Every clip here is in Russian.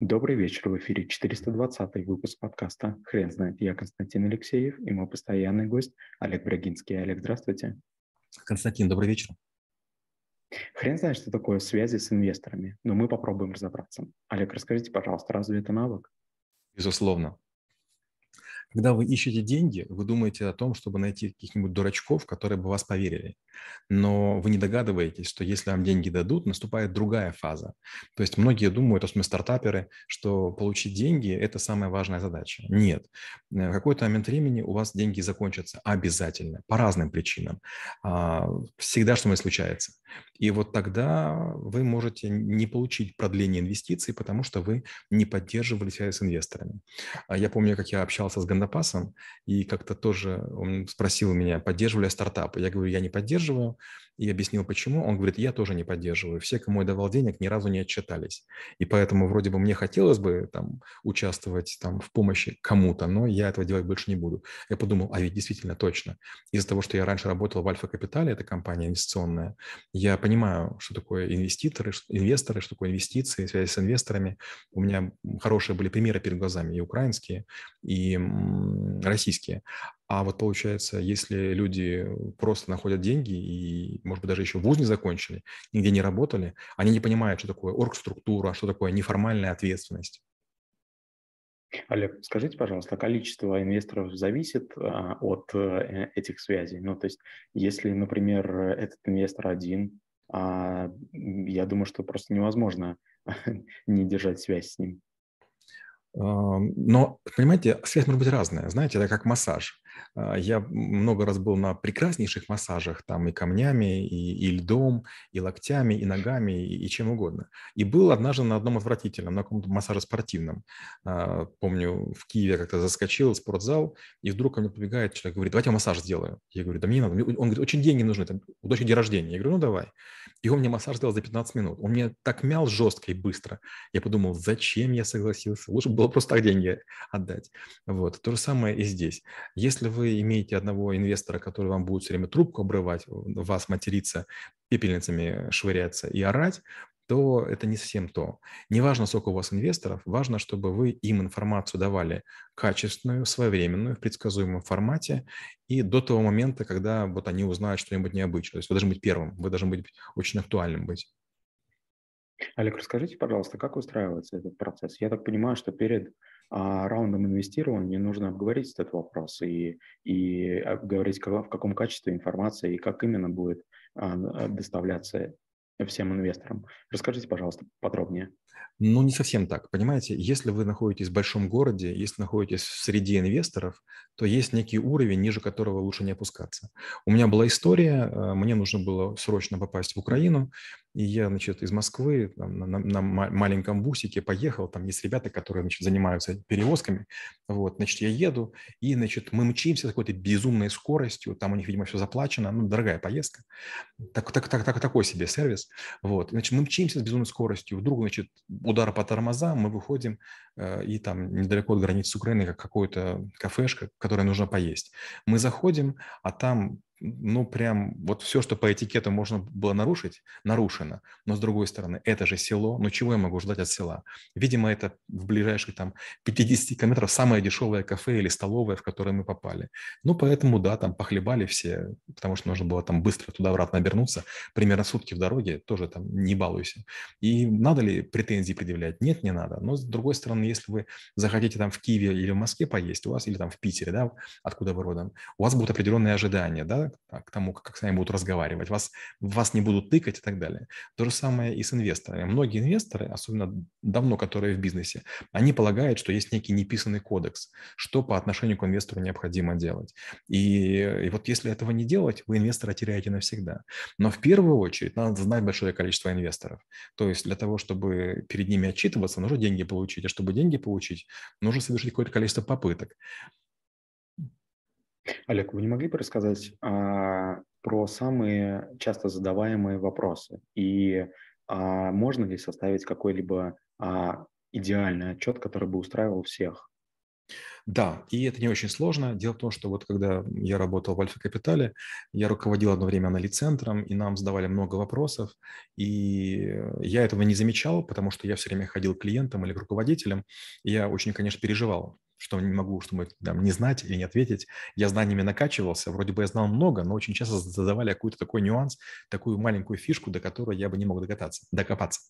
Добрый вечер, в эфире 420 выпуск подкаста «Хрен знает». Я Константин Алексеев и мой постоянный гость Олег Брагинский. Олег, здравствуйте. Константин, добрый вечер. Хрен знает, что такое связи с инвесторами, но мы попробуем разобраться. Олег, расскажите, пожалуйста, разве это навык? Безусловно. Когда вы ищете деньги, вы думаете о том, чтобы найти каких-нибудь дурачков, которые бы вас поверили. Но вы не догадываетесь, что если вам деньги дадут, наступает другая фаза. То есть многие думают, особенно стартаперы, что получить деньги – это самая важная задача. Нет. В какой-то момент времени у вас деньги закончатся обязательно, по разным причинам. А, всегда что-нибудь случается. И вот тогда вы можете не получить продление инвестиций, потому что вы не поддерживали связь с инвесторами. А я помню, как я общался с Гандапасом, и как-то тоже он спросил меня, поддерживали я стартапы. Я говорю, я не поддерживаю, и объяснил, почему. Он говорит, я тоже не поддерживаю. Все, кому я давал денег, ни разу не отчитались. И поэтому вроде бы мне хотелось бы там участвовать там в помощи кому-то, но я этого делать больше не буду. Я подумал, а ведь действительно точно. Из-за того, что я раньше работал в Альфа Капитале, это компания инвестиционная, я понимаю, что такое инвеститоры, инвесторы, что такое инвестиции, связи с инвесторами. У меня хорошие были примеры перед глазами, и украинские, и российские. А вот получается, если люди просто находят деньги и, может быть, даже еще вуз не закончили, нигде не работали, они не понимают, что такое оргструктура, что такое неформальная ответственность. Олег, скажите, пожалуйста, количество инвесторов зависит а, от э, этих связей? Ну, то есть, если, например, этот инвестор один, а, я думаю, что просто невозможно не держать связь с ним. Но, понимаете, связь может быть разная. Знаете, это как массаж. А, я много раз был на прекраснейших массажах, там и камнями, и, и льдом, и локтями, и ногами, и, и чем угодно. И был однажды на одном отвратительном, на каком-то массаже спортивном. А, помню, в Киеве как-то заскочил в спортзал, и вдруг ко мне побегает человек, говорит, давайте я массаж сделаю. Я говорю, да мне надо. Он говорит, очень деньги нужны, там, у дочери день рождения. Я говорю, ну давай. И он мне массаж сделал за 15 минут. Он мне так мял жестко и быстро. Я подумал, зачем я согласился? Лучше было просто так деньги отдать. Вот. То же самое и здесь. Если если вы имеете одного инвестора, который вам будет все время трубку обрывать, вас материться, пепельницами швыряться и орать, то это не совсем то. Не важно, сколько у вас инвесторов, важно, чтобы вы им информацию давали качественную, своевременную, в предсказуемом формате и до того момента, когда вот они узнают что-нибудь необычное. То есть вы должны быть первым, вы должны быть очень актуальным быть. Олег, расскажите, пожалуйста, как устраивается этот процесс? Я так понимаю, что перед а, раундом инвестирования нужно обговорить этот вопрос и, и обговорить, в каком качестве информация и как именно будет а, доставляться всем инвесторам. Расскажите, пожалуйста, подробнее. Ну, не совсем так. Понимаете, если вы находитесь в большом городе, если находитесь в среде инвесторов, то есть некий уровень, ниже которого лучше не опускаться. У меня была история, э, мне нужно было срочно попасть в Украину, и я, значит, из Москвы там, на, на маленьком бусике поехал, там есть ребята, которые, значит, занимаются перевозками, вот, значит, я еду, и, значит, мы мчимся с какой-то безумной скоростью, там у них, видимо, все заплачено, ну, дорогая поездка, так, так, так, так, такой себе сервис, вот, значит, мы мчимся с безумной скоростью, вдруг, значит, удар по тормозам, мы выходим, э, и там недалеко от границы с Украиной как какое-то кафешка, которое нужно поесть. Мы заходим, а там ну, прям вот все, что по этикету можно было нарушить, нарушено. Но с другой стороны, это же село, ну чего я могу ждать от села? Видимо, это в ближайших там 50 километров самое дешевое кафе или столовое, в которое мы попали. Ну, поэтому, да, там похлебали все, потому что нужно было там быстро туда-обратно обернуться. Примерно сутки в дороге, тоже там не балуйся. И надо ли претензии предъявлять? Нет, не надо. Но с другой стороны, если вы захотите там в Киеве или в Москве поесть, у вас, или там в Питере, да, откуда вы родом, у вас будут определенные ожидания, да, к тому, как с вами будут разговаривать, вас, вас не будут тыкать и так далее. То же самое и с инвесторами. Многие инвесторы, особенно давно которые в бизнесе, они полагают, что есть некий неписанный кодекс, что по отношению к инвестору необходимо делать. И, и вот если этого не делать, вы инвестора теряете навсегда. Но в первую очередь надо знать большое количество инвесторов. То есть для того, чтобы перед ними отчитываться, нужно деньги получить. А чтобы деньги получить, нужно совершить какое-то количество попыток. Олег, вы не могли бы рассказать а, про самые часто задаваемые вопросы? И а, можно ли составить какой-либо а, идеальный отчет, который бы устраивал всех? Да, и это не очень сложно. Дело в том, что вот когда я работал в Альфа Капитале, я руководил одно время аналицентром, и нам задавали много вопросов, и я этого не замечал, потому что я все время ходил к клиентам или к руководителям, и я очень, конечно, переживал что не могу что-нибудь там, не знать или не ответить. Я знаниями накачивался, вроде бы я знал много, но очень часто задавали какой-то такой нюанс, такую маленькую фишку, до которой я бы не мог докататься, докопаться.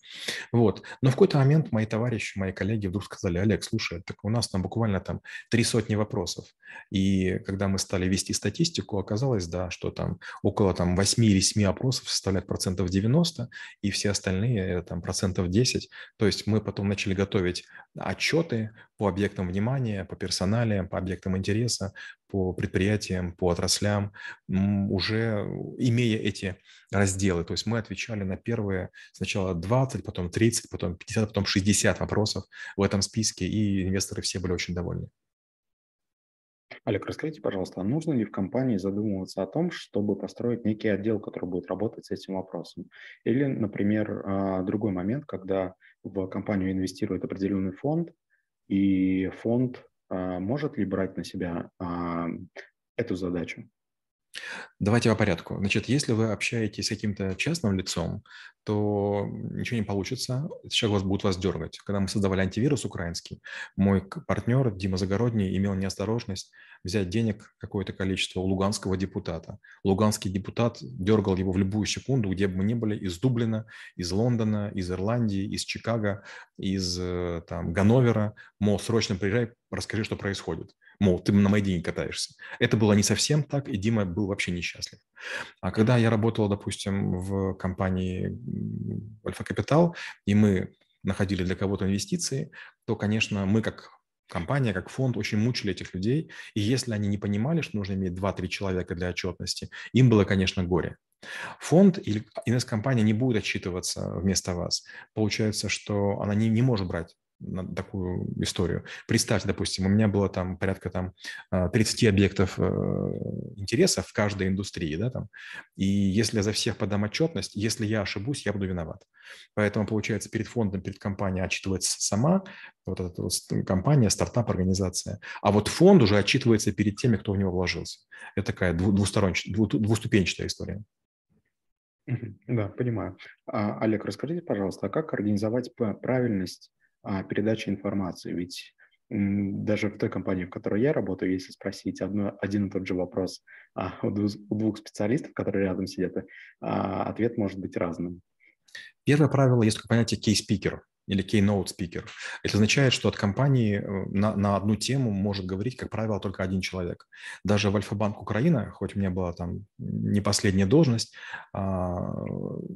Вот. Но в какой-то момент мои товарищи, мои коллеги вдруг сказали, Олег, слушай, так у нас там буквально там три сотни вопросов. И когда мы стали вести статистику, оказалось, да, что там около там 8 или 7 опросов составляют процентов 90, и все остальные это там процентов 10. То есть мы потом начали готовить отчеты по объектам внимания, по персоналиям, по объектам интереса, по предприятиям, по отраслям, уже имея эти разделы. То есть мы отвечали на первые сначала 20, потом 30, потом 50, потом 60 вопросов в этом списке, и инвесторы все были очень довольны. Олег, расскажите, пожалуйста, а нужно ли в компании задумываться о том, чтобы построить некий отдел, который будет работать с этим вопросом? Или, например, а, другой момент, когда в компанию инвестирует определенный фонд, и фонд а, может ли брать на себя а, эту задачу? Давайте по порядку. Значит, если вы общаетесь с каким-то частным лицом, то ничего не получится. Человек вас будет вас дергать. Когда мы создавали антивирус украинский, мой партнер Дима Загородний имел неосторожность взять денег какое-то количество у луганского депутата. Луганский депутат дергал его в любую секунду, где бы мы ни были, из Дублина, из Лондона, из Ирландии, из Чикаго, из э, там, Ганновера, мол, срочно приезжай, расскажи, что происходит мол, ты на мои деньги катаешься. Это было не совсем так, и Дима был вообще несчастлив. А когда я работал, допустим, в компании Альфа Капитал, и мы находили для кого-то инвестиции, то, конечно, мы как компания, как фонд очень мучили этих людей. И если они не понимали, что нужно иметь 2-3 человека для отчетности, им было, конечно, горе. Фонд или инвесткомпания не будет отчитываться вместо вас. Получается, что она не, не может брать на такую историю. Представьте, допустим, у меня было там порядка там 30 а, объектов э, интереса в каждой индустрии, да, там, и если я за всех подам отчетность, если я ошибусь, я буду виноват. Поэтому, получается, перед фондом, перед компанией отчитывается сама вот эта вот компания, стартап, организация, а вот фонд уже отчитывается перед теми, кто в него вложился. Это такая двусторонняя, двуступенчатая история. Да, понимаю. А, Олег, расскажите, пожалуйста, а как организовать правильность передачи информации. Ведь даже в той компании, в которой я работаю, если спросить одно, один и тот же вопрос а, у, двух, у двух специалистов, которые рядом сидят, а, ответ может быть разным. Первое правило есть понятие key-speaker или keynote speaker. Это означает, что от компании э, на, на одну тему может говорить, как правило, только один человек. Даже в Альфа-банк Украина, хоть у меня была там не последняя должность, а,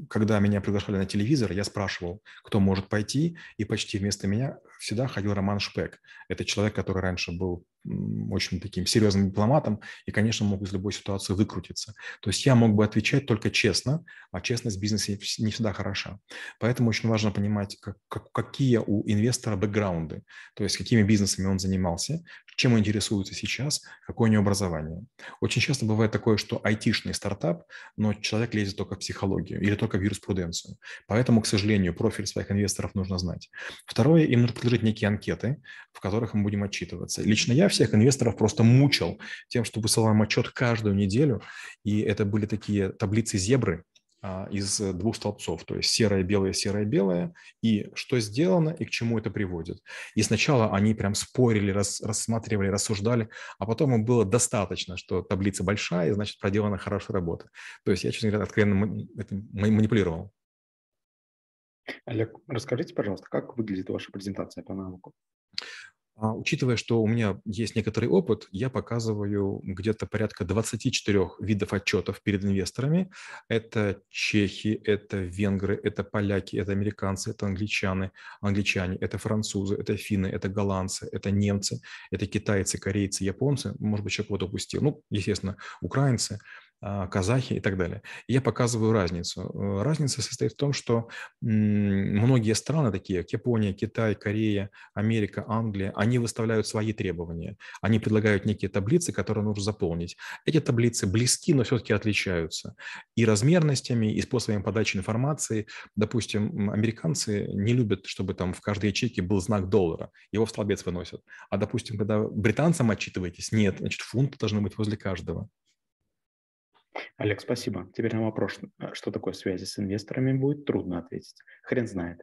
когда меня приглашали на телевизор, я спрашивал, кто может пойти, и почти вместо меня всегда ходил Роман Шпек. Это человек, который раньше был очень таким серьезным дипломатом и, конечно, мог из любой ситуации выкрутиться. То есть я мог бы отвечать только честно, а честность в бизнесе не всегда хороша. Поэтому очень важно понимать, как, как, какие у инвестора бэкграунды, то есть какими бизнесами он занимался, чем он интересуется сейчас, какое у него образование. Очень часто бывает такое, что айтишный стартап, но человек лезет только в психологию или только в юриспруденцию. Поэтому, к сожалению, профиль своих инвесторов нужно знать. Второе, им нужно предложить некие анкеты, в которых мы будем отчитываться. Лично я всех инвесторов просто мучил тем, что высылал им отчет каждую неделю, и это были такие таблицы зебры, а, из двух столбцов, то есть серое, белое, серое, белое, и что сделано и к чему это приводит. И сначала они прям спорили, рас, рассматривали, рассуждали, а потом им было достаточно, что таблица большая, и значит проделана хорошая работа. То есть я, честно говоря, откровенно манипулировал. Олег, расскажите, пожалуйста, как выглядит ваша презентация по навыку? А, учитывая, что у меня есть некоторый опыт, я показываю где-то порядка 24 видов отчетов перед инвесторами. Это чехи, это венгры, это поляки, это американцы, это англичаны, англичане, это французы, это финны, это голландцы, это немцы, это китайцы, корейцы, японцы. Может быть, человек вот упустил. Ну, естественно, украинцы. А, казахи и так далее. я показываю разницу. Э, разница состоит в том, что многие страны, такие как Япония, Китай, Корея, Америка, Англия, они выставляют свои требования. Они предлагают некие таблицы, которые нужно заполнить. Эти таблицы близки, но все-таки отличаются. И размерностями, и способами подачи информации. Допустим, американцы не любят, чтобы там в каждой ячейке был знак доллара. Его в столбец выносят. А, допустим, когда британцам отчитываетесь, нет, значит, фунты должны быть возле каждого. Олег, спасибо. Теперь на вопрос, что такое связи с инвесторами, будет трудно ответить. Хрен знает.